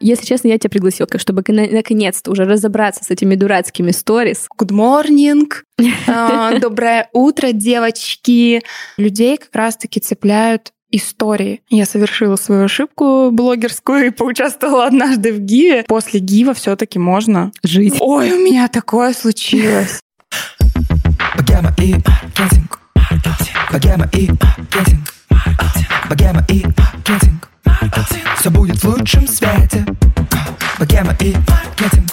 Если честно, я тебя пригласила, чтобы наконец-то уже разобраться с этими дурацкими сторис. Good morning! А, доброе утро, девочки! Людей как раз-таки цепляют истории. Я совершила свою ошибку блогерскую и поучаствовала однажды в Гиве. После Гива все таки можно жить. Ой, у меня такое случилось. Богема и маркетинг. Богема и маркетинг. Богема и маркетинг. Все будет в лучшем свете. Богема и маркетинг.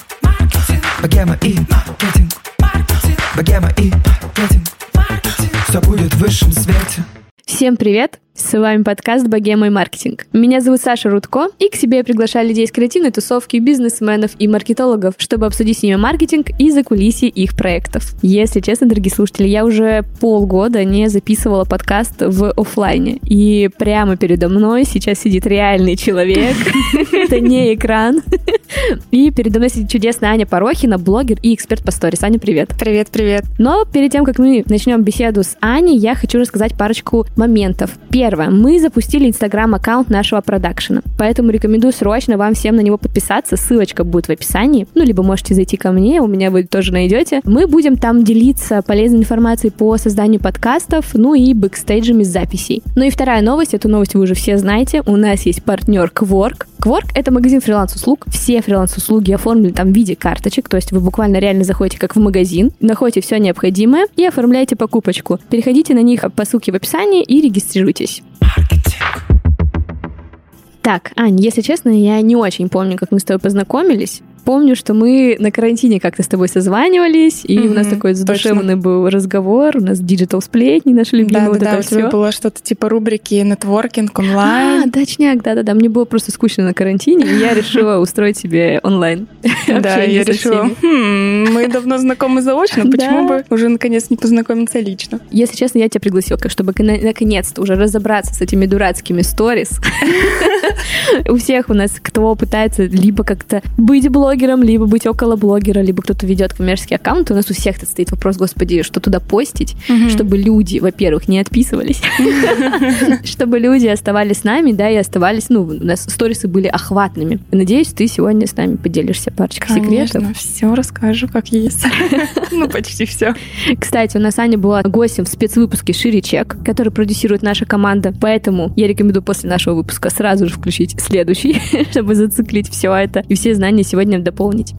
Богема и маркетинг. Богема и маркетинг. Все будет в высшем свете. Всем привет! С вами подкаст «Богема и маркетинг». Меня зовут Саша Рудко, и к себе я приглашаю людей из креативной тусовки, бизнесменов и маркетологов, чтобы обсудить с ними маркетинг и закулисье их проектов. Если честно, дорогие слушатели, я уже полгода не записывала подкаст в офлайне, и прямо передо мной сейчас сидит реальный человек. Это не экран. И передо мной сидит чудесная Аня Порохина, блогер и эксперт по сторис. Аня, привет. Привет, привет. Но перед тем, как мы начнем беседу с Аней, я хочу рассказать парочку моментов. Первый Первое. Мы запустили инстаграм-аккаунт нашего продакшена, поэтому рекомендую срочно вам всем на него подписаться. Ссылочка будет в описании. Ну, либо можете зайти ко мне, у меня вы тоже найдете. Мы будем там делиться полезной информацией по созданию подкастов, ну и бэкстейджами записей. Ну и вторая новость, эту новость вы уже все знаете. У нас есть партнер Quark. Quark — это магазин фриланс-услуг. Все фриланс-услуги оформлены там в виде карточек, то есть вы буквально реально заходите как в магазин, находите все необходимое и оформляете покупочку. Переходите на них по ссылке в описании и регистрируйтесь. Так, Ань, если честно, я не очень помню, как мы с тобой познакомились помню, что мы на карантине как-то с тобой созванивались, и mm-hmm, у нас такой задушевный точно. был разговор, у нас digital сплетни, наши любимые, да, вот да, это да, все. было что-то типа рубрики нетворкинг онлайн. А, точняк, да-да-да, мне было просто скучно на карантине, и я решила устроить себе онлайн. Да, я решила, «Хм, мы давно знакомы заочно, почему бы уже наконец не познакомиться лично? Если честно, я тебя пригласила, чтобы наконец-то уже разобраться с этими дурацкими сторис. У всех у нас, кто пытается либо как-то быть блогером, блогером, либо быть около блогера, либо кто-то ведет коммерческий аккаунт. У нас у всех стоит вопрос, господи, что туда постить, угу. чтобы люди, во-первых, не отписывались, чтобы люди оставались с нами, да, и оставались, ну, у нас сторисы были охватными. Надеюсь, ты сегодня с нами поделишься парочкой секретов. все расскажу, как есть. Ну, почти все. Кстати, у нас Аня была гостем в спецвыпуске «Шире чек», который продюсирует наша команда, поэтому я рекомендую после нашего выпуска сразу же включить следующий, чтобы зациклить все это и все знания сегодня дополнить.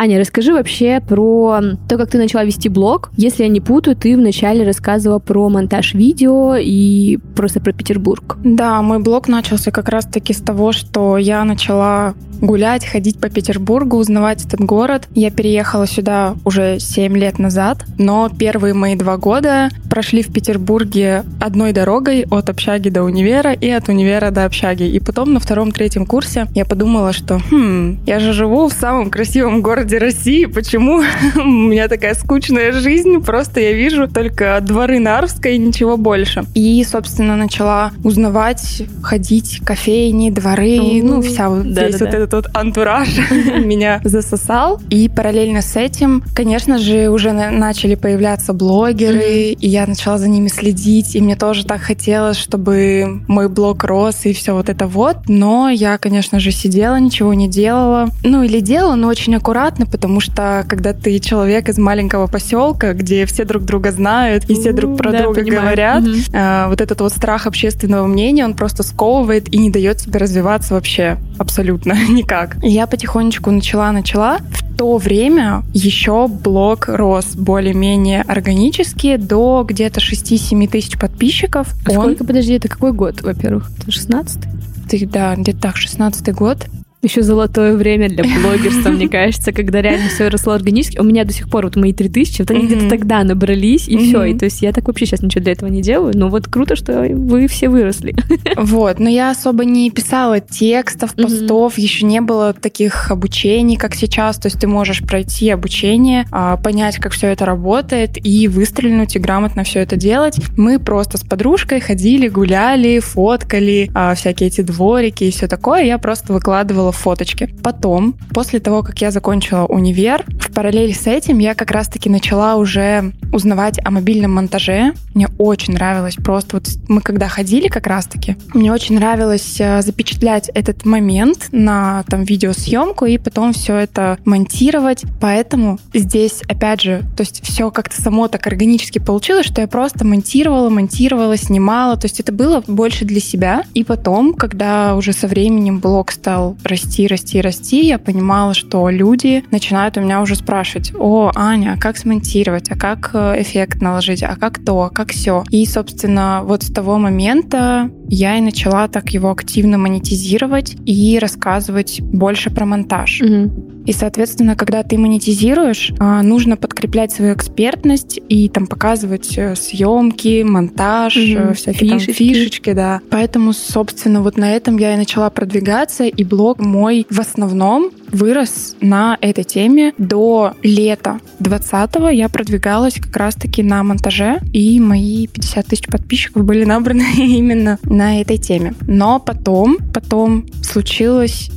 Аня, расскажи вообще про то, как ты начала вести блог. Если я не путаю, ты вначале рассказывала про монтаж видео и просто про Петербург. Да, мой блог начался как раз-таки с того, что я начала гулять, ходить по Петербургу, узнавать этот город. Я переехала сюда уже 7 лет назад, но первые мои два года прошли в Петербурге одной дорогой от общаги до универа и от универа до общаги. И потом на втором-третьем курсе я подумала, что хм, я же живу в самом красивом городе России, почему у меня такая скучная жизнь? Просто я вижу только дворы Нарвска и ничего больше. И, собственно, начала узнавать, ходить, кофейни, дворы, ну, вся вот, весь вот этот вот антураж меня засосал. И параллельно с этим, конечно же, уже начали появляться блогеры, и я начала за ними следить, и мне тоже так хотелось, чтобы мой блог рос и все вот это вот. Но я, конечно же, сидела, ничего не делала. Ну, или делала, но очень аккуратно, потому что когда ты человек из маленького поселка, где все друг друга знают и все друг про да, друга понимаю. говорят, угу. э, вот этот вот страх общественного мнения, он просто сковывает и не дает тебе развиваться вообще абсолютно никак. Я потихонечку начала-начала. В то время еще блог рос более-менее органически до где-то 6-7 тысяч подписчиков. А Он... Сколько, подожди, это какой год, во-первых? 16-й? Да, где-то так, 16 год. Еще золотое время для блогерства, мне кажется, когда реально все росло органически. У меня до сих пор вот мои 3000, вот они где-то тогда набрались, и все. И то есть я так вообще сейчас ничего для этого не делаю. Но вот круто, что вы все выросли. Вот, но я особо не писала текстов, постов, еще не было таких обучений, как сейчас. То есть ты можешь пройти обучение, а, понять, как все это работает, и выстрелить, и грамотно все это делать. Мы просто с подружкой ходили, гуляли, фоткали а, всякие эти дворики и все такое. Я просто выкладывала выкладывала фоточки. Потом, после того, как я закончила универ, в параллели с этим я как раз-таки начала уже узнавать о мобильном монтаже. Мне очень нравилось просто вот мы когда ходили как раз-таки, мне очень нравилось э, запечатлять этот момент на там видеосъемку и потом все это монтировать. Поэтому здесь, опять же, то есть все как-то само так органически получилось, что я просто монтировала, монтировала, снимала. То есть это было больше для себя. И потом, когда уже со временем блог стал расти, расти, расти, я понимала, что люди начинают у меня уже спрашивать, о, Аня, а как смонтировать, а как э, эффект наложить, а как то, а как все. И, собственно, вот с того момента я и начала так его активно монетизировать и рассказывать больше про монтаж. Угу. И, соответственно, когда ты монетизируешь, а, нужно подкреплять свою экспертность и там показывать э, съемки, монтаж, mm-hmm. всякие фишечки. там фишечки, да. Поэтому, собственно, вот на этом я и начала продвигаться, и блог мой в основном вырос на этой теме. До лета 20-го я продвигалась как раз-таки на монтаже, и мои 50 тысяч подписчиков были набраны именно на этой теме. Но потом, потом случилось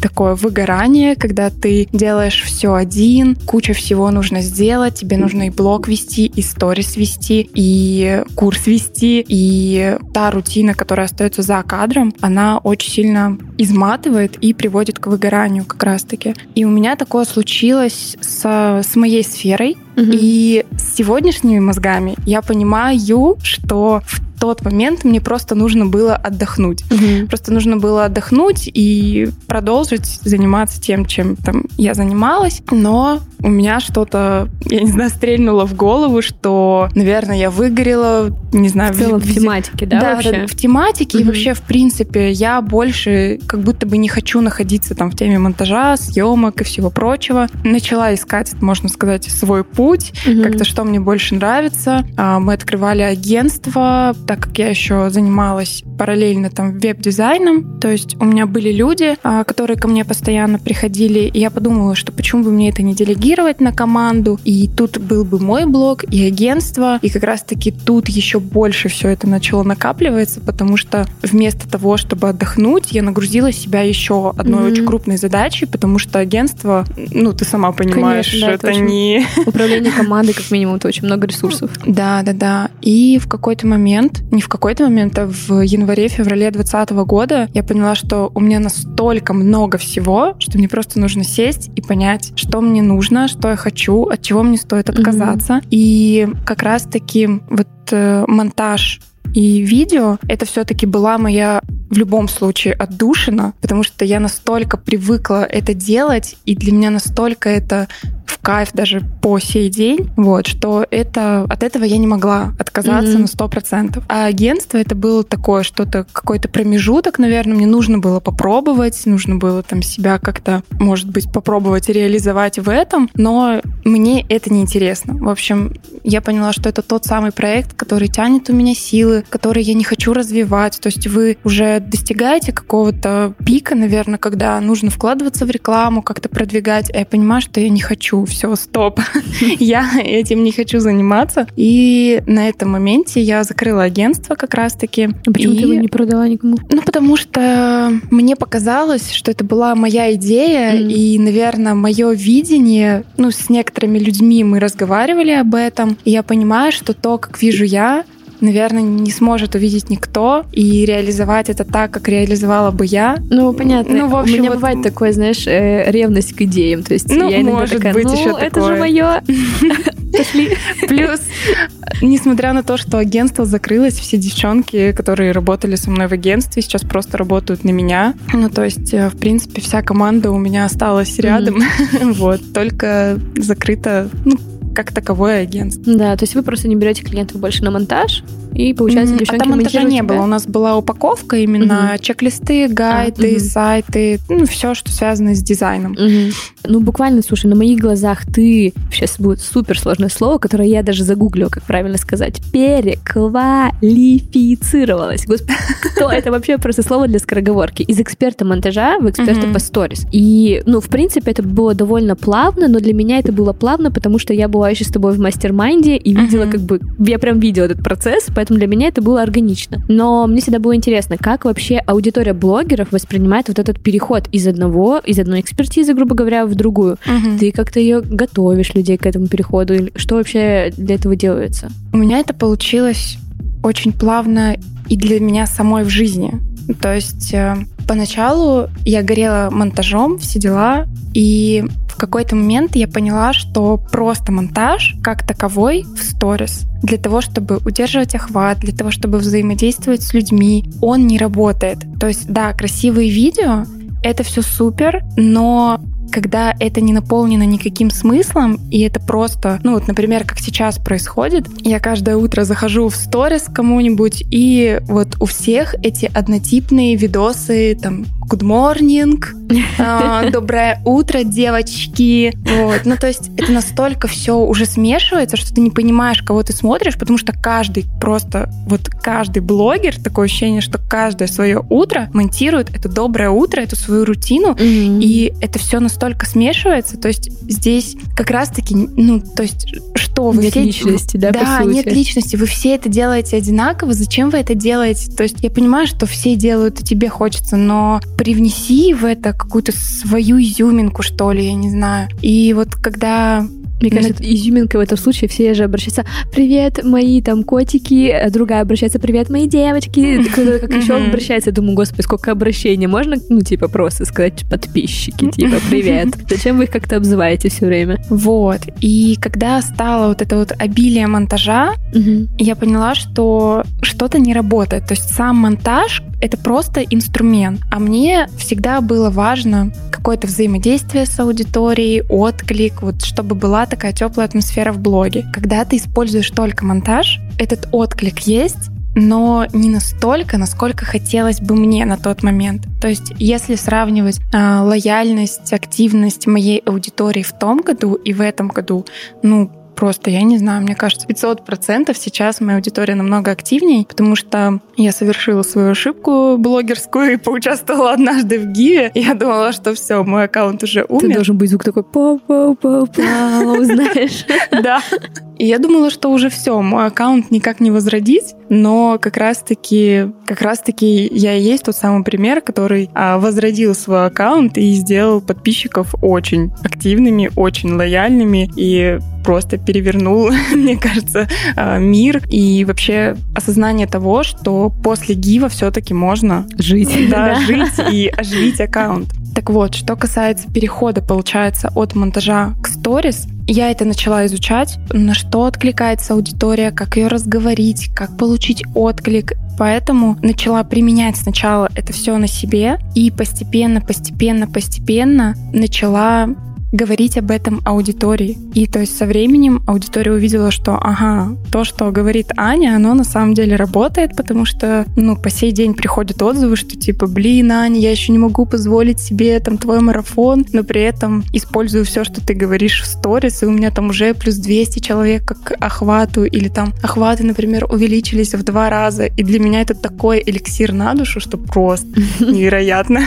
такое выгорание, когда ты делаешь все один, куча всего нужно сделать, тебе нужно и блог вести, и сторис вести, и курс вести, и та рутина, которая остается за кадром, она очень сильно изматывает и приводит к выгоранию как раз-таки. И у меня такое случилось с, с моей сферой, Угу. И с сегодняшними мозгами я понимаю, что в тот момент мне просто нужно было отдохнуть. Угу. Просто нужно было отдохнуть и продолжить заниматься тем, чем там я занималась. Но у меня что-то, я не знаю, стрельнуло в голову, что, наверное, я выгорела, не знаю. В целом в, в тематике, да, да вообще? Да, в тематике угу. и вообще, в принципе, я больше как будто бы не хочу находиться там в теме монтажа, съемок и всего прочего. Начала искать, можно сказать, свой путь, угу. как-то что мне больше нравится. А, мы открывали агентство, так как я еще занималась параллельно там веб-дизайном, то есть у меня были люди, а, которые ко мне постоянно приходили, и я подумала, что почему бы мне это не делегировать на команду, и тут был бы мой блог и агентство, и как раз-таки тут еще больше все это начало накапливаться, потому что вместо того, чтобы отдохнуть, я нагрузила себя еще одной mm-hmm. очень крупной задачей, потому что агентство, ну, ты сама понимаешь, Конечно, да, это, это не... Управление командой, как минимум, это очень много ресурсов. Да, да, да. И в какой-то момент, не в какой-то момент, а в январе-феврале 2020 года я поняла, что у меня настолько много всего, что мне просто нужно сесть и понять, что мне нужно, что я хочу, от чего мне стоит отказаться. Mm-hmm. И как раз-таки вот э, монтаж и видео, это все-таки была моя в любом случае отдушина, потому что я настолько привыкла это делать, и для меня настолько это в кайф даже по сей день, вот, что это, от этого я не могла отказаться mm-hmm. на сто процентов. А агентство это было такое что-то, какой-то промежуток, наверное, мне нужно было попробовать, нужно было там себя как-то, может быть, попробовать реализовать в этом, но мне это не интересно. В общем, я поняла, что это тот самый проект, который тянет у меня силы, который я не хочу развивать. То есть вы уже достигаете какого-то пика, наверное, когда нужно вкладываться в рекламу, как-то продвигать, а я понимаю, что я не хочу все, стоп, я этим не хочу заниматься. И на этом моменте я закрыла агентство как раз-таки. А почему и... ты его не продала никому? Ну, потому что мне показалось, что это была моя идея, mm. и, наверное, мое видение, ну, с некоторыми людьми мы разговаривали об этом, и я понимаю, что то, как вижу я, наверное, не сможет увидеть никто и реализовать это так, как реализовала бы я. Ну, понятно. Ну, в общем, У меня вот... бывает такое, знаешь, э, ревность к идеям. То есть ну, я иногда может такая, быть ну, еще это такое. же мое. Пошли. Плюс, несмотря на то, что агентство закрылось, все девчонки, которые работали со мной в агентстве, сейчас просто работают на меня. Ну, то есть, э, в принципе, вся команда у меня осталась рядом. Вот, только закрыто, ну, как таковое агентство. Да, то есть вы просто не берете клиентов больше на монтаж, и получается, девчонки А там монтажа не было. У нас была упаковка именно, mm-hmm. чек-листы, гайды, а, mm-hmm. сайты, ну, все, что связано с дизайном. Mm-hmm. Ну, буквально, слушай, на моих глазах ты, сейчас будет супер сложное слово, которое я даже загуглю, как правильно сказать, переквалифицировалась. Господи, что это вообще просто слово для скороговорки? Из эксперта монтажа в эксперта по сторис. И, ну, в принципе, это было довольно плавно, но для меня это было плавно, потому что я была была еще с тобой в мастер-майнде и видела, uh-huh. как бы, я прям видела этот процесс, поэтому для меня это было органично. Но мне всегда было интересно, как вообще аудитория блогеров воспринимает вот этот переход из одного, из одной экспертизы, грубо говоря, в другую. Uh-huh. Ты как-то ее готовишь людей к этому переходу? Что вообще для этого делается? У меня это получилось очень плавно и для меня самой в жизни. То есть э, поначалу я горела монтажом, все дела, и в какой-то момент я поняла, что просто монтаж как таковой в сторис для того, чтобы удерживать охват, для того, чтобы взаимодействовать с людьми, он не работает. То есть, да, красивые видео, это все супер, но когда это не наполнено никаким смыслом, и это просто, ну вот, например, как сейчас происходит, я каждое утро захожу в сторис кому-нибудь, и вот у всех эти однотипные видосы, там, good morning, а, доброе утро, девочки. Вот. Ну, то есть это настолько все уже смешивается, что ты не понимаешь, кого ты смотришь, потому что каждый просто, вот каждый блогер, такое ощущение, что каждое свое утро монтирует это доброе утро, эту свою рутину, mm-hmm. и это все настолько смешивается. То есть здесь как раз-таки, ну, то есть что вы нет все... личности, да, Да, нет личности. Вы все это делаете одинаково. Зачем вы это делаете? То есть я понимаю, что все делают, и тебе хочется, но привнеси в это какую-то свою изюминку, что ли, я не знаю. И вот когда мне кажется, на... изюминка в этом случае все же обращаются «Привет, мои там котики», а другая обращается «Привет, мои девочки», кто-то как еще обращается, я думаю, господи, сколько обращений, можно, ну, типа, просто сказать подписчики, типа «Привет». Зачем вы их как-то обзываете все время? Вот, и когда стало вот это вот обилие монтажа, я поняла, что что-то не работает, то есть сам монтаж — это просто инструмент, а мне всегда было важно какое-то взаимодействие с аудиторией, отклик, вот чтобы была такая теплая атмосфера в блоге. Когда ты используешь только монтаж, этот отклик есть, но не настолько, насколько хотелось бы мне на тот момент. То есть, если сравнивать э, лояльность, активность моей аудитории в том году и в этом году, ну, просто, я не знаю, мне кажется, 500% сейчас моя аудитория намного активнее, потому что я совершила свою ошибку блогерскую и поучаствовала однажды в Гиве. Я думала, что все, мой аккаунт уже умер. Ты должен быть звук такой пау-пау-пау-пау, знаешь. Да. И я думала, что уже все, мой аккаунт никак не возродить, но как раз-таки, как раз-таки я и есть тот самый пример, который а, возродил свой аккаунт и сделал подписчиков очень активными, очень лояльными и просто перевернул, мне кажется, а, мир и вообще осознание того, что после Гива все-таки можно жить, да, да. жить и оживить аккаунт. Так вот, что касается перехода, получается, от монтажа к сторис, я это начала изучать, на что откликается аудитория, как ее разговорить, как получить отклик. Поэтому начала применять сначала это все на себе и постепенно, постепенно, постепенно начала говорить об этом аудитории. И то есть со временем аудитория увидела, что ага, то, что говорит Аня, оно на самом деле работает, потому что, ну, по сей день приходят отзывы, что типа, блин, Аня, я еще не могу позволить себе там твой марафон, но при этом использую все, что ты говоришь в сторис, и у меня там уже плюс 200 человек как охвату, или там охваты, например, увеличились в два раза, и для меня это такой эликсир на душу, что просто невероятно.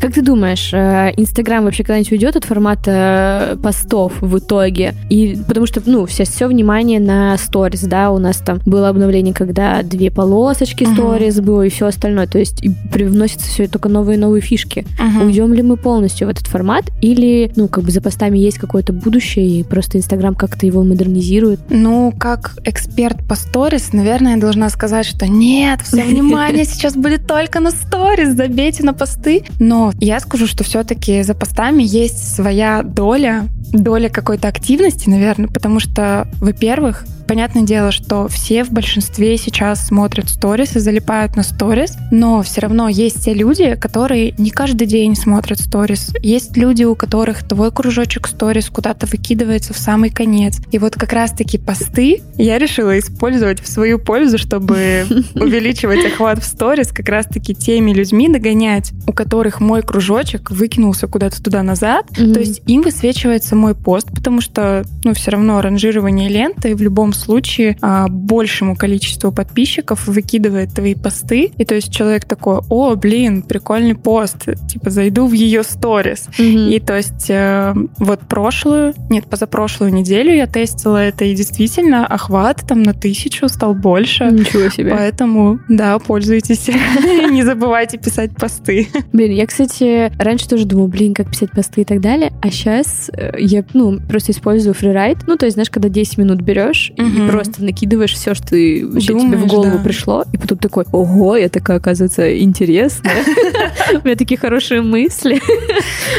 Как ты думаешь, э, Инстаграм вообще когда-нибудь уйдет от формата э, постов в итоге. И потому что, ну, все, все внимание на сторис, да, у нас там было обновление, когда две полосочки сторис uh-huh. было и все остальное. То есть и привносится все только новые новые фишки. Uh-huh. Уйдем ли мы полностью в этот формат? Или, ну, как бы за постами есть какое-то будущее, и просто Инстаграм как-то его модернизирует? Ну, как эксперт по сторис, наверное, я должна сказать, что нет, все внимание сейчас будет только на сторис, забейте на посты. Но я скажу, что все-таки за постами есть своя доля, доля какой-то активности, наверное, потому что, во-первых, Понятное дело, что все в большинстве сейчас смотрят сторис и залипают на сторис, но все равно есть те люди, которые не каждый день смотрят сторис. Есть люди, у которых твой кружочек сторис куда-то выкидывается в самый конец. И вот как раз-таки посты я решила использовать в свою пользу, чтобы увеличивать охват в сторис как раз-таки теми людьми догонять, у которых мой кружочек выкинулся куда-то туда-назад. То есть им высвечивается мой пост, потому что, ну, все равно ранжирование ленты в любом случае а, большему количеству подписчиков выкидывает твои посты, и то есть человек такой, о, блин, прикольный пост, типа зайду в ее сторис. Mm-hmm. И то есть э, вот прошлую, нет, позапрошлую неделю я тестила это, и действительно охват там на тысячу стал больше. Ничего себе. Поэтому, да, пользуйтесь. Не забывайте писать посты. Блин, я, кстати, раньше тоже думала, блин, как писать посты и так далее, а сейчас э, я, ну, просто использую фрирайт. Ну, то есть, знаешь, когда 10 минут берешь угу. и просто накидываешь все, что ты, вообще Думаешь, тебе в голову да. пришло, и потом такой, ого, я такая, оказывается, интересная. У меня такие хорошие мысли.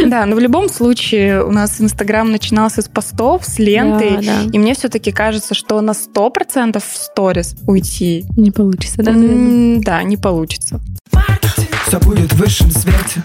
Да, но в любом случае у нас Инстаграм начинался с постов, с ленты, и мне все-таки кажется, что на 100% в сторис уйти... Не получится, да? Да, не получится. Все будет в высшем свете.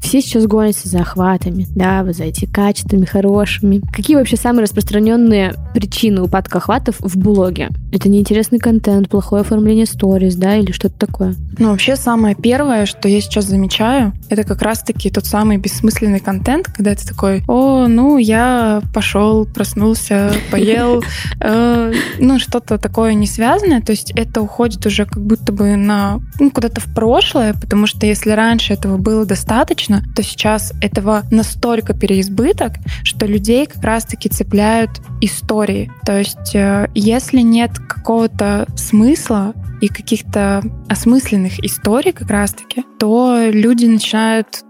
Все сейчас гонятся за охватами, да, за эти качествами хорошими. Какие вообще самые распространенные причины упадка охватов в блоге? Это неинтересный контент, плохое оформление сторис, да, или что-то такое? Ну, вообще самое первое, что я сейчас замечаю, это как раз-таки тот самый бессмысленный контент, когда ты такой, о, ну, я пошел, проснулся, поел, э, ну, что-то такое не связанное, то есть это уходит уже как будто бы на, ну, куда-то в прошлое, потому что если раньше этого было достаточно, достаточно, то сейчас этого настолько переизбыток, что людей как раз-таки цепляют истории. То есть э, если нет какого-то смысла и каких-то осмысленных историй как раз-таки, то люди начинают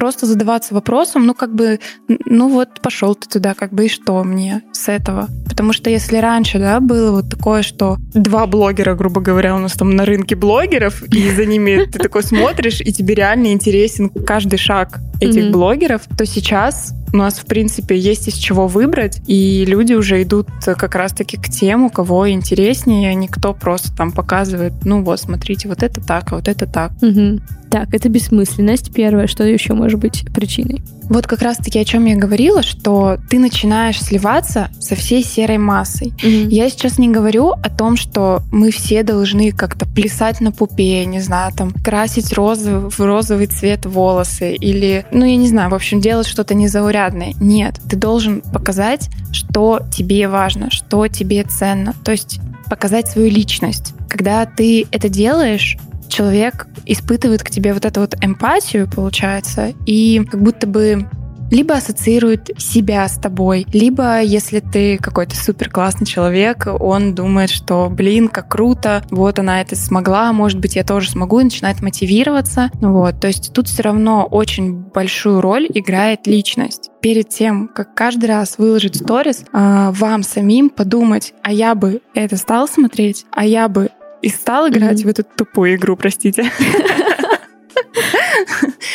просто задаваться вопросом, ну как бы, ну вот пошел ты туда, как бы и что мне с этого? Потому что если раньше, да, было вот такое, что два блогера, грубо говоря, у нас там на рынке блогеров, и за ними ты такой смотришь, и тебе реально интересен каждый шаг этих блогеров, то сейчас у нас, в принципе, есть из чего выбрать, и люди уже идут как раз-таки к тем, у кого интереснее, а не кто просто там показывает, ну вот, смотрите, вот это так, а вот это так. Угу. Так, это бессмысленность первое. Что еще может быть причиной? Вот как раз-таки о чем я говорила, что ты начинаешь сливаться со всей серой массой. Mm-hmm. Я сейчас не говорю о том, что мы все должны как-то плясать на пупе, не знаю, там, красить розовый, в розовый цвет волосы или, ну, я не знаю, в общем, делать что-то незаурядное. Нет, ты должен показать, что тебе важно, что тебе ценно. То есть показать свою личность. Когда ты это делаешь, человек испытывает к тебе вот эту вот эмпатию, получается, и как будто бы либо ассоциирует себя с тобой, либо если ты какой-то супер классный человек, он думает, что, блин, как круто, вот она это смогла, может быть, я тоже смогу, и начинает мотивироваться. Вот, то есть тут все равно очень большую роль играет личность. Перед тем, как каждый раз выложить сторис, а, вам самим подумать, а я бы это стал смотреть, а я бы и стал играть mm-hmm. в эту тупую игру, простите.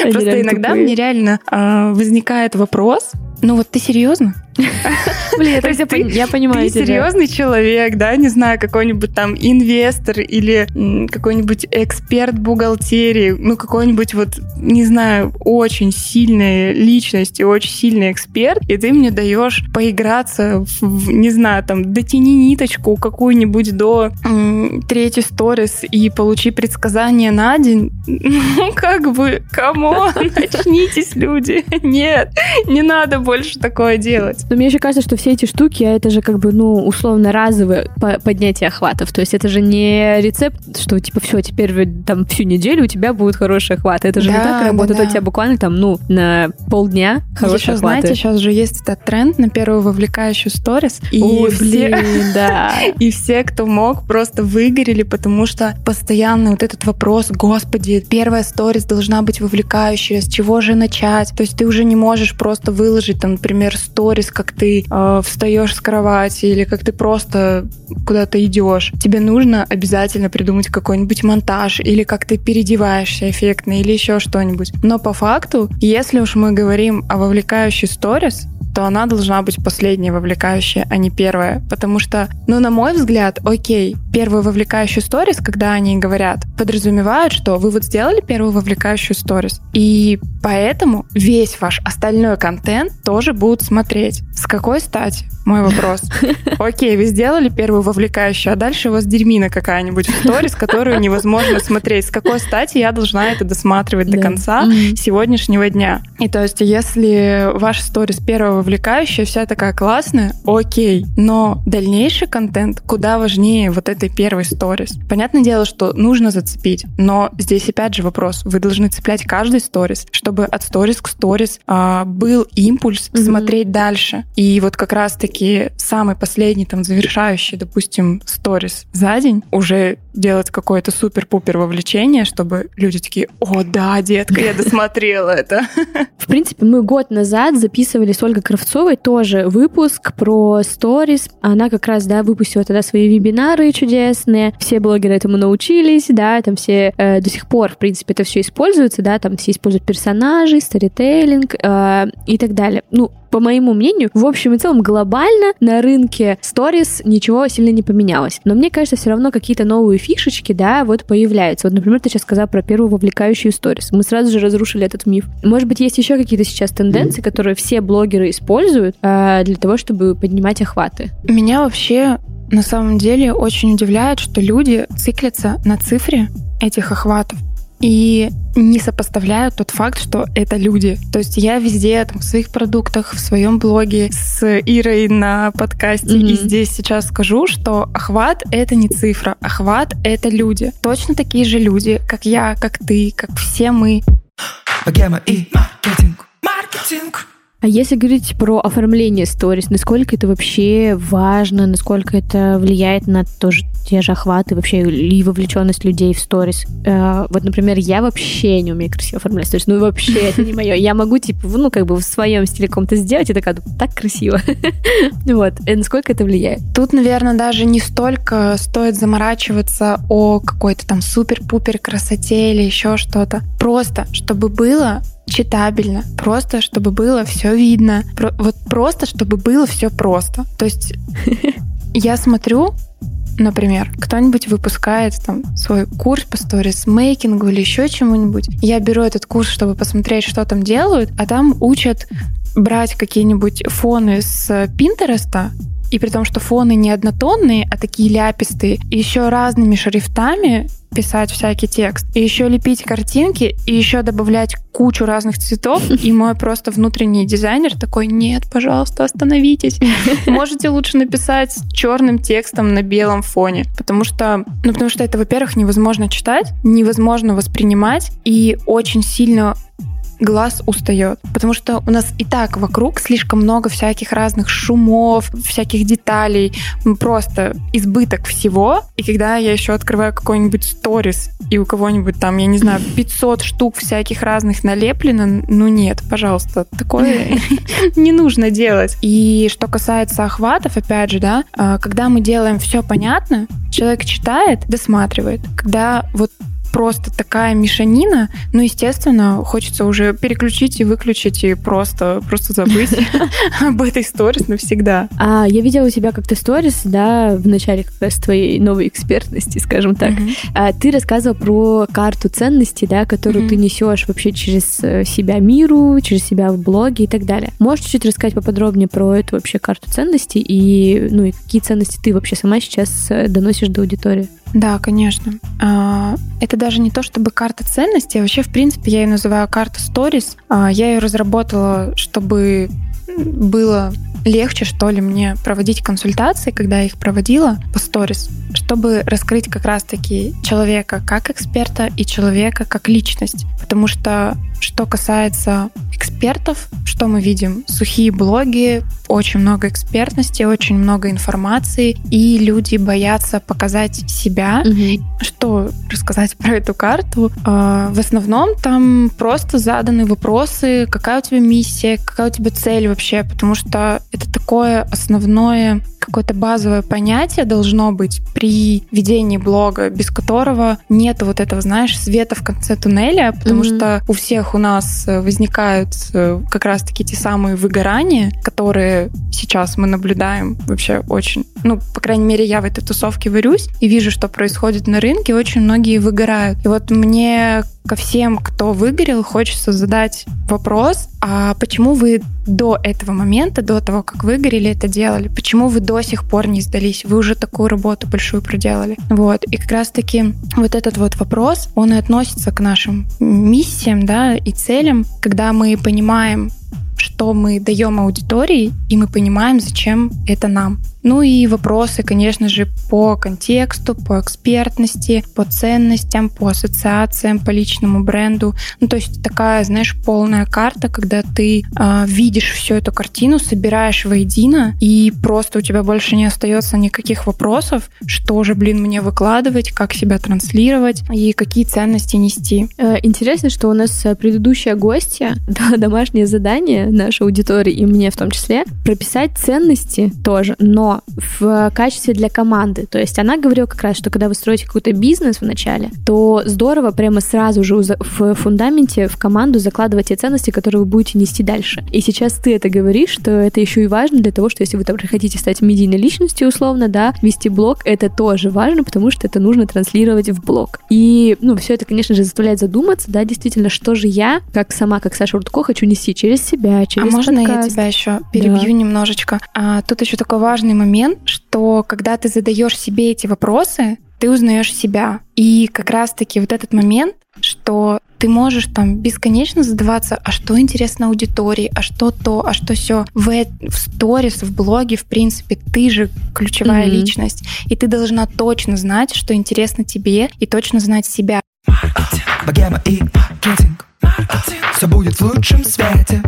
Просто иногда мне реально а, возникает вопрос, ну вот ты серьезно? Блин, я, ты, я понимаю. Ты серьезный человек, да, не знаю, какой-нибудь там инвестор или какой-нибудь эксперт бухгалтерии, ну какой-нибудь вот, не знаю, очень сильная личность и очень сильный эксперт, и ты мне даешь поиграться в, не знаю, там, дотяни ниточку какую-нибудь до м, третьей сторис и получи предсказание на день. Ну, как бы, кому? Начнитесь, люди. Нет, не надо больше такое делать. Но мне еще кажется, что все эти штуки, а это же как бы, ну, условно разовое поднятие охватов. То есть это же не рецепт, что типа все, теперь там всю неделю у тебя будет хороший охват. Это же да, не так работает. Да, да. У тебя буквально там, ну, на полдня хорошие еще, охваты. знаете, сейчас же есть этот тренд на первую вовлекающую сторис. И Ой, все, блин, да. И все, кто мог, просто выгорели, потому что постоянно вот этот вопрос, господи, первая сторис должна быть вовлекающая, с чего же начать? То есть ты уже не можешь просто выложить, там, например, сторис, как ты э, встаешь с кровати или как ты просто куда-то идешь. Тебе нужно обязательно придумать какой-нибудь монтаж или как ты переодеваешься эффектно или еще что-нибудь. Но по факту, если уж мы говорим о вовлекающей сторис, то она должна быть последняя вовлекающая, а не первая. Потому что, ну, на мой взгляд, окей, первую вовлекающую сторис, когда они говорят, подразумевают, что вы вот сделали первую вовлекающую сторис, и поэтому весь ваш остальной контент тоже будут смотреть. С какой стати? Мой вопрос. Окей, вы сделали первую вовлекающую, а дальше у вас дерьмина какая-нибудь в сторис, которую невозможно смотреть. С какой стати я должна это досматривать до конца сегодняшнего дня? И то есть, если ваш сторис первого вовлекающая, вся такая классная, окей. Но дальнейший контент куда важнее вот этой первой сторис. Понятное дело, что нужно зацепить, но здесь опять же вопрос. Вы должны цеплять каждый сторис, чтобы от сторис к сторис а, был импульс mm-hmm. смотреть дальше. И вот как раз-таки самый последний, там, завершающий, допустим, сторис за день уже делать какое-то супер-пупер вовлечение, чтобы люди такие, о, да, детка, я досмотрела это. В принципе, мы год назад записывали с Ольгой Кравцовой тоже выпуск про сторис. Она как раз, да, выпустила тогда свои вебинары чудесные. Все блогеры этому научились, да, там все э, до сих пор, в принципе, это все используется, да, там все используют персонажей, сторителлинг э, и так далее. Ну, по моему мнению, в общем и целом глобально на рынке сторис ничего сильно не поменялось. Но мне кажется, все равно какие-то новые фишечки, да, вот появляются. Вот, например, ты сейчас сказала про первую вовлекающую сторис. Мы сразу же разрушили этот миф. Может быть, есть еще какие-то сейчас тенденции, которые все блогеры используют э, для того, чтобы поднимать охваты? Меня вообще на самом деле очень удивляет, что люди циклятся на цифре этих охватов и не сопоставляют тот факт, что это люди. То есть я везде, там, в своих продуктах, в своем блоге, с Ирой на подкасте mm-hmm. и здесь сейчас скажу, что охват — это не цифра, охват — это люди. Точно такие же люди, как я, как ты, как все мы. Богема и маркетинг. Маркетинг. А если говорить про оформление сторис, насколько это вообще важно, насколько это влияет на тоже те же охваты, вообще и вовлеченность людей в сторис? Э, вот, например, я вообще не умею красиво оформлять сторис, ну вообще это не мое. Я могу, типа, ну, как бы в своем стиле каком-то сделать, и такая, так красиво. Вот. И э, насколько это влияет? Тут, наверное, даже не столько стоит заморачиваться о какой-то там супер-пупер красоте или еще что-то. Просто, чтобы было читабельно, просто чтобы было все видно, Про, вот просто чтобы было все просто. То есть я смотрю, например, кто-нибудь выпускает там свой курс по сторисмейкингу или еще чему-нибудь. Я беру этот курс, чтобы посмотреть, что там делают, а там учат брать какие-нибудь фоны с Пинтереста, и при том, что фоны не однотонные, а такие ляпистые, еще разными шрифтами писать всякий текст, и еще лепить картинки, и еще добавлять кучу разных цветов, и мой просто внутренний дизайнер такой, нет, пожалуйста, остановитесь. Можете лучше написать черным текстом на белом фоне, потому что, ну, потому что это, во-первых, невозможно читать, невозможно воспринимать, и очень сильно глаз устает. Потому что у нас и так вокруг слишком много всяких разных шумов, всяких деталей, просто избыток всего. И когда я еще открываю какой-нибудь сторис, и у кого-нибудь там, я не знаю, 500 штук всяких разных налеплено, ну нет, пожалуйста, такое не нужно делать. И что касается охватов, опять же, да, а, когда мы делаем все понятно, человек читает, досматривает. Когда вот просто такая мешанина, ну, естественно, хочется уже переключить и выключить и просто, просто забыть об этой сторис навсегда. А я видела у тебя как-то сторис, да, в начале как раз твоей новой экспертности, скажем так. А, ты рассказывал про карту ценностей, да, которую ты несешь вообще через э, себя миру, через себя в блоге и так далее. Можешь чуть-чуть рассказать поподробнее про эту вообще карту ценностей и, ну, и какие ценности ты вообще сама сейчас э, доносишь до аудитории? Да, конечно. А, это даже не то, чтобы карта ценностей, а вообще, в принципе, я ее называю карта Stories. А, я ее разработала, чтобы было легче, что ли, мне проводить консультации, когда я их проводила по сторис, чтобы раскрыть как раз-таки человека как эксперта и человека как личность. Потому что, что касается экспертов, что мы видим? Сухие блоги, очень много экспертности, очень много информации, и люди боятся показать себя. Угу. Что рассказать про эту карту? А, в основном там просто заданы вопросы, какая у тебя миссия, какая у тебя цель вообще, потому что это такое основное какое-то базовое понятие должно быть при ведении блога, без которого нет вот этого, знаешь, света в конце туннеля, потому mm-hmm. что у всех у нас э, возникают э, как раз-таки те самые выгорания, которые сейчас мы наблюдаем вообще очень, ну, по крайней мере, я в этой тусовке варюсь и вижу, что происходит на рынке, очень многие выгорают. И вот мне ко всем, кто выгорел, хочется задать вопрос, а почему вы до этого момента, до того, как выгорели, это делали? Почему вы до сих пор не сдались? Вы уже такую работу большую проделали. Вот. И как раз-таки вот этот вот вопрос, он и относится к нашим миссиям, да, и целям, когда мы понимаем, что мы даем аудитории, и мы понимаем, зачем это нам. Ну и вопросы, конечно же, по контексту, по экспертности, по ценностям, по ассоциациям, по личному бренду. Ну, то есть такая, знаешь, полная карта, когда ты э, видишь всю эту картину, собираешь воедино, и просто у тебя больше не остается никаких вопросов, что же, блин, мне выкладывать, как себя транслировать и какие ценности нести. Э, интересно, что у нас э, предыдущая гостья, домашнее задание нашей аудитории и мне в том числе, прописать ценности тоже, но в качестве для команды. То есть она говорила как раз, что когда вы строите какой-то бизнес вначале, то здорово прямо сразу же в фундаменте, в команду закладывать те ценности, которые вы будете нести дальше. И сейчас ты это говоришь, что это еще и важно для того, что если вы там хотите стать медийной личностью условно, да, вести блог, это тоже важно, потому что это нужно транслировать в блог. И, ну, все это, конечно же, заставляет задуматься, да, действительно, что же я, как сама, как Саша Рудко, хочу нести через себя, через А можно подкаст. я тебя еще перебью да. немножечко? А, тут еще такой важный момент момент, что когда ты задаешь себе эти вопросы, ты узнаешь себя. И как раз-таки вот этот момент, что ты можешь там бесконечно задаваться, а что интересно аудитории, а что то, а что все. В, в сторис, в блоге, в принципе, ты же ключевая mm-hmm. личность. И ты должна точно знать, что интересно тебе, и точно знать себя. Все будет в лучшем свете.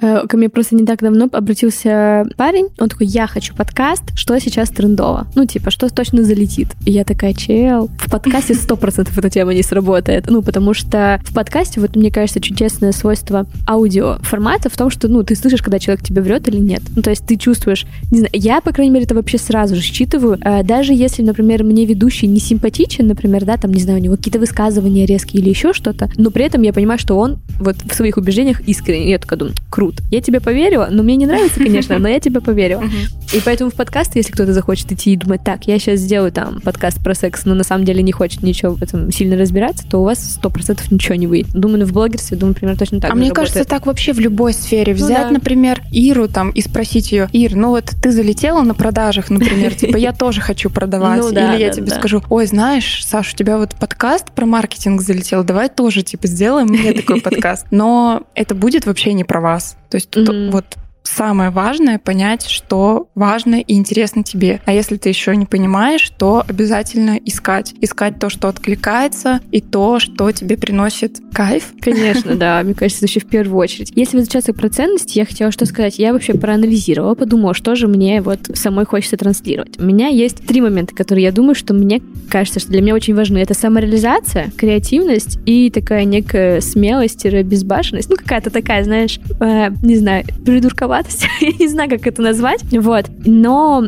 Э, ко мне просто не так давно обратился парень, он такой, я хочу подкаст, что сейчас трендово? Ну, типа, что точно залетит? И я такая, чел, в подкасте сто процентов эта тема не сработает. Ну, потому что в подкасте, вот мне кажется, чудесное свойство аудио формата в том, что, ну, ты слышишь, когда человек тебе врет или нет. Ну, то есть ты чувствуешь, не знаю, я, по крайней мере, это вообще сразу же считываю. Э, даже если, например, мне ведущий не симпатичен, например, да, там, не знаю, у него какие-то высказывания резкие или еще что-то, но при этом я понимаю, что он вот в своих убеждениях искренне. Я такая думаю, круто круто. Я тебе поверила, но мне не нравится, конечно, но я тебе поверила. И поэтому в подкаст, если кто-то захочет идти и думать, так, я сейчас сделаю там подкаст про секс, но на самом деле не хочет ничего в этом сильно разбираться, то у вас сто процентов ничего не выйдет. Думаю, в блогерстве, думаю, примерно точно так А мне кажется, так вообще в любой сфере. Ну Взять, например, Иру там и спросить ее, Ир, ну вот ты залетела на продажах, например, типа я тоже хочу продавать. Ну Или я тебе скажу, ой, знаешь, Саш, у тебя вот подкаст про маркетинг залетел, давай тоже типа сделаем мне такой подкаст. Но это будет вообще не про вас. То есть mm-hmm. вот самое важное понять, что важно и интересно тебе. А если ты еще не понимаешь, то обязательно искать. Искать то, что откликается, и то, что тебе приносит кайф. Конечно, да. Мне кажется, это еще в первую очередь. Если возвращаться про ценности, я хотела что сказать. Я вообще проанализировала, подумала, что же мне вот самой хочется транслировать. У меня есть три момента, которые я думаю, что мне кажется, что для меня очень важны. Это самореализация, креативность и такая некая смелость, безбашенность. Ну, какая-то такая, знаешь, э, не знаю, придурковатая туповатость, я не знаю, как это назвать, вот, но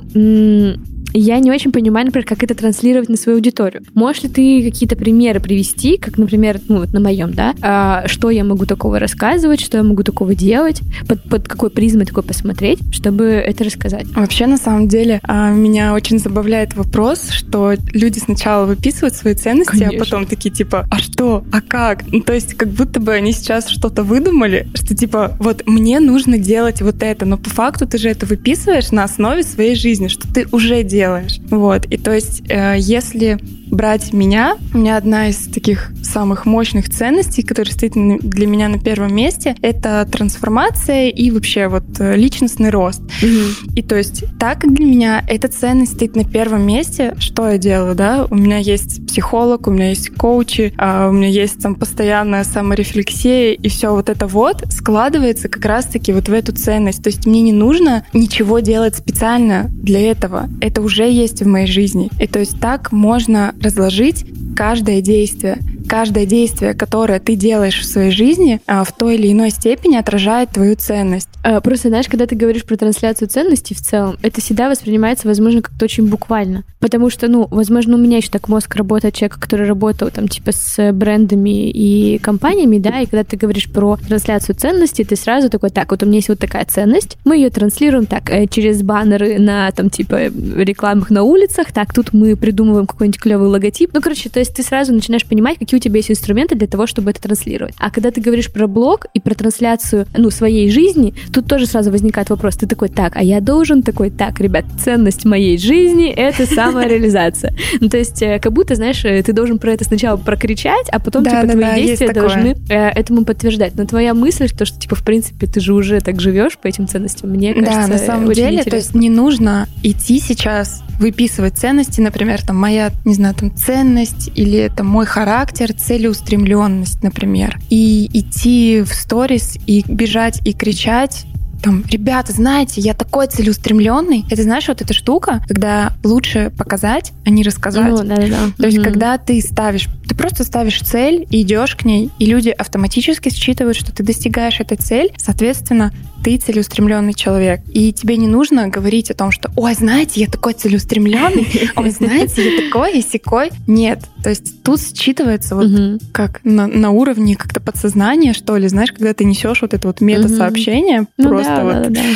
я не очень понимаю, например, как это транслировать на свою аудиторию. Можешь ли ты какие-то примеры привести, как, например, ну вот на моем, да, а, что я могу такого рассказывать, что я могу такого делать, под, под какой призмой такой посмотреть, чтобы это рассказать? Вообще, на самом деле, а, меня очень забавляет вопрос, что люди сначала выписывают свои ценности, Конечно. а потом такие типа, а что, а как? Ну, то есть как будто бы они сейчас что-то выдумали, что типа, вот мне нужно делать вот это, но по факту ты же это выписываешь на основе своей жизни, что ты уже делаешь делаешь. Вот. И то есть, э, если брать меня, у меня одна из таких самых мощных ценностей, которая стоит для меня на первом месте, это трансформация и вообще вот э, личностный рост. Mm-hmm. И то есть, так как для меня эта ценность стоит на первом месте, что я делаю, да? У меня есть психолог, у меня есть коучи, а у меня есть там постоянная саморефлексия, и все вот это вот складывается как раз-таки вот в эту ценность. То есть мне не нужно ничего делать специально для этого. Это уже есть в моей жизни. И то есть так можно разложить каждое действие каждое действие, которое ты делаешь в своей жизни, а, в той или иной степени отражает твою ценность. А, просто, знаешь, когда ты говоришь про трансляцию ценностей в целом, это всегда воспринимается, возможно, как-то очень буквально. Потому что, ну, возможно, у меня еще так мозг работает человека, который работал там, типа, с брендами и компаниями, да, и когда ты говоришь про трансляцию ценностей, ты сразу такой, так, вот у меня есть вот такая ценность, мы ее транслируем так, э, через баннеры на, там, типа, рекламах на улицах, так, тут мы придумываем какой-нибудь клевый логотип. Ну, короче, то есть ты сразу начинаешь понимать, какие у тебя есть инструменты для того, чтобы это транслировать. А когда ты говоришь про блог и про трансляцию, ну, своей жизни, тут тоже сразу возникает вопрос. Ты такой, так, а я должен такой, так, ребят, ценность моей жизни — это самореализация. Ну, то есть, э, как будто, знаешь, э, ты должен про это сначала прокричать, а потом, типа, твои действия должны этому подтверждать. Но твоя мысль, то, что, типа, в принципе, ты же уже так живешь по этим ценностям, мне кажется, Да, на самом деле, то есть не нужно идти сейчас выписывать ценности, например, там моя, не знаю, там ценность или там мой характер, целеустремленность, например, и идти в сторис и бежать и кричать там, ребята, знаете, я такой целеустремленный. Это знаешь, вот эта штука, когда лучше показать, а не рассказать. Ну, да, да, да. То есть, когда ты ставишь, ты просто ставишь цель и идешь к ней, и люди автоматически считывают, что ты достигаешь этой цели, соответственно, ты целеустремленный человек. И тебе не нужно говорить о том, что, ой, знаете, я такой целеустремленный, ой, знаете, я такой и секой. Нет. То есть тут считывается вот как на, на уровне как-то подсознания, что ли, знаешь, когда ты несешь вот это вот мета-сообщение, ну, просто да, вот... Да, да, да.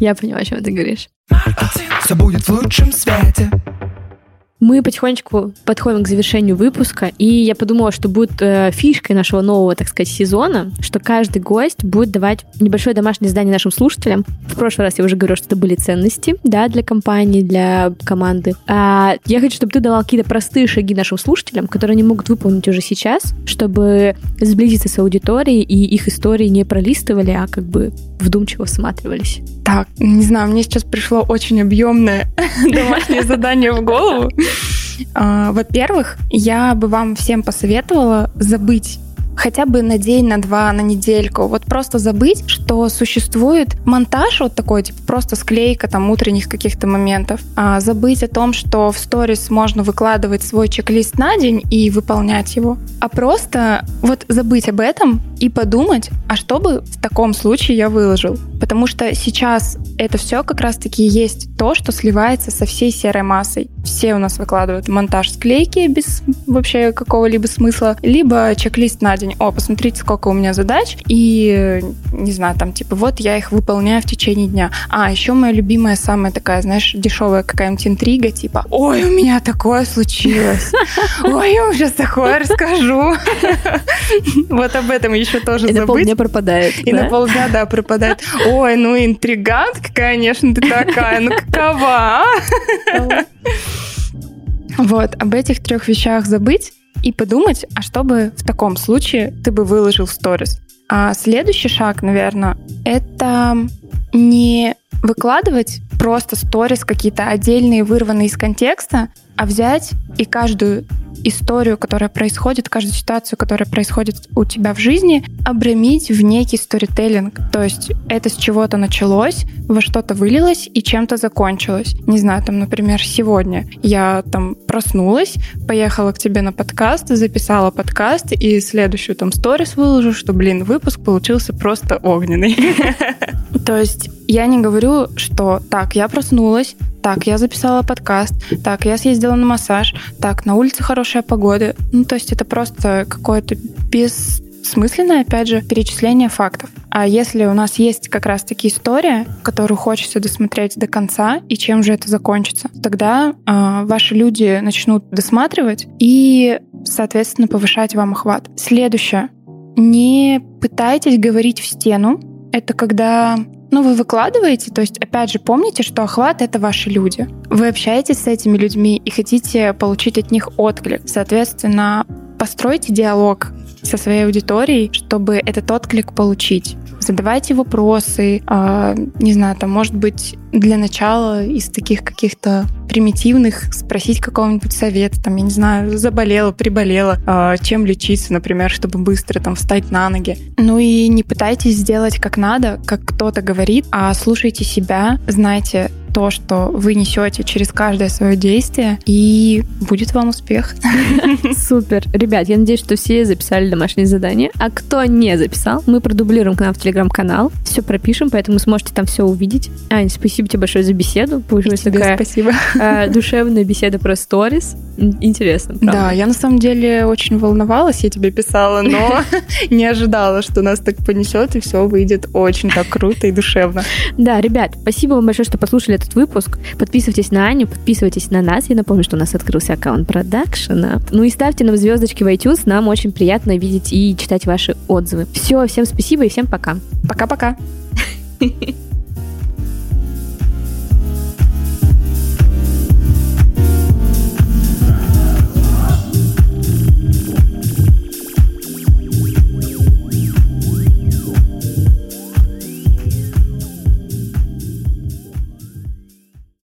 Я понимаю, о чем ты говоришь. Все будет в лучшем свете. Мы потихонечку подходим к завершению выпуска, и я подумала, что будет э, фишкой нашего нового, так сказать, сезона, что каждый гость будет давать небольшое домашнее задание нашим слушателям. В прошлый раз я уже говорила, что это были ценности, да, для компании, для команды. А я хочу, чтобы ты давал какие-то простые шаги нашим слушателям, которые они могут выполнить уже сейчас, чтобы сблизиться с аудиторией и их истории не пролистывали, а как бы вдумчиво всматривались. Так, не знаю, мне сейчас пришло очень объемное домашнее задание в голову. А, во-первых, я бы вам всем посоветовала забыть хотя бы на день, на два, на недельку. Вот просто забыть, что существует монтаж вот такой, типа просто склейка там утренних каких-то моментов. А забыть о том, что в сторис можно выкладывать свой чек-лист на день и выполнять его. А просто вот забыть об этом и подумать, а что бы в таком случае я выложил. Потому что сейчас это все как раз-таки есть то, что сливается со всей серой массой. Все у нас выкладывают монтаж склейки без вообще какого-либо смысла, либо чек-лист на день. О, посмотрите, сколько у меня задач, и, не знаю, там, типа, вот я их выполняю в течение дня. А, еще моя любимая самая такая, знаешь, дешевая какая-нибудь интрига, типа, ой, у меня такое случилось. Ой, я вам сейчас такое расскажу. Вот об этом еще тоже забыть. И на полдня пропадает. И на полдня, да, пропадает. Ой, ну интригантка, конечно, ты такая, ну какова? Вот, об этих трех вещах забыть и подумать, а что бы в таком случае ты бы выложил в сторис. А следующий шаг, наверное, это не выкладывать просто сторис какие-то отдельные, вырванные из контекста, а взять и каждую историю, которая происходит, каждую ситуацию, которая происходит у тебя в жизни, обрамить в некий сторителлинг. То есть это с чего-то началось, во что-то вылилось и чем-то закончилось. Не знаю, там, например, сегодня я там проснулась, поехала к тебе на подкаст, записала подкаст и следующую там сторис выложу, что, блин, выпуск получился просто огненный. То есть я не говорю, что так, я проснулась, так, я записала подкаст, так, я съездила на массаж, так, на улице хорошая погода. Ну, то есть это просто какое-то бессмысленное, опять же, перечисление фактов. А если у нас есть как раз-таки история, которую хочется досмотреть до конца, и чем же это закончится, тогда э, ваши люди начнут досматривать и, соответственно, повышать вам охват. Следующее. Не пытайтесь говорить в стену. Это когда ну, вы выкладываете, то есть, опять же, помните, что охват — это ваши люди. Вы общаетесь с этими людьми и хотите получить от них отклик. Соответственно, постройте диалог со своей аудиторией, чтобы этот отклик получить задавайте вопросы, э, не знаю, там, может быть, для начала из таких каких-то примитивных спросить какого-нибудь совета, там, я не знаю, заболела, приболела, э, чем лечиться, например, чтобы быстро там встать на ноги. Ну и не пытайтесь сделать как надо, как кто-то говорит, а слушайте себя, знайте, то, что вы несете через каждое свое действие, и будет вам успех. Супер. Ребят, я надеюсь, что все записали домашнее задание. А кто не записал, мы продублируем к нам в телеграм-канал, все пропишем, поэтому сможете там все увидеть. Ань, спасибо тебе большое за беседу. Получилась такая спасибо. Э, душевная беседа про сторис. Интересно, правда? Да, я на самом деле очень волновалась, я тебе писала, но не ожидала, что нас так понесет, и все выйдет очень так круто и душевно. Да, ребят, спасибо вам большое, что послушали этот выпуск. Подписывайтесь на Аню, подписывайтесь на нас. Я напомню, что у нас открылся аккаунт продакшена. Ну и ставьте нам звездочки в iTunes. Нам очень приятно видеть и читать ваши отзывы. Все, всем спасибо и всем пока. Пока-пока.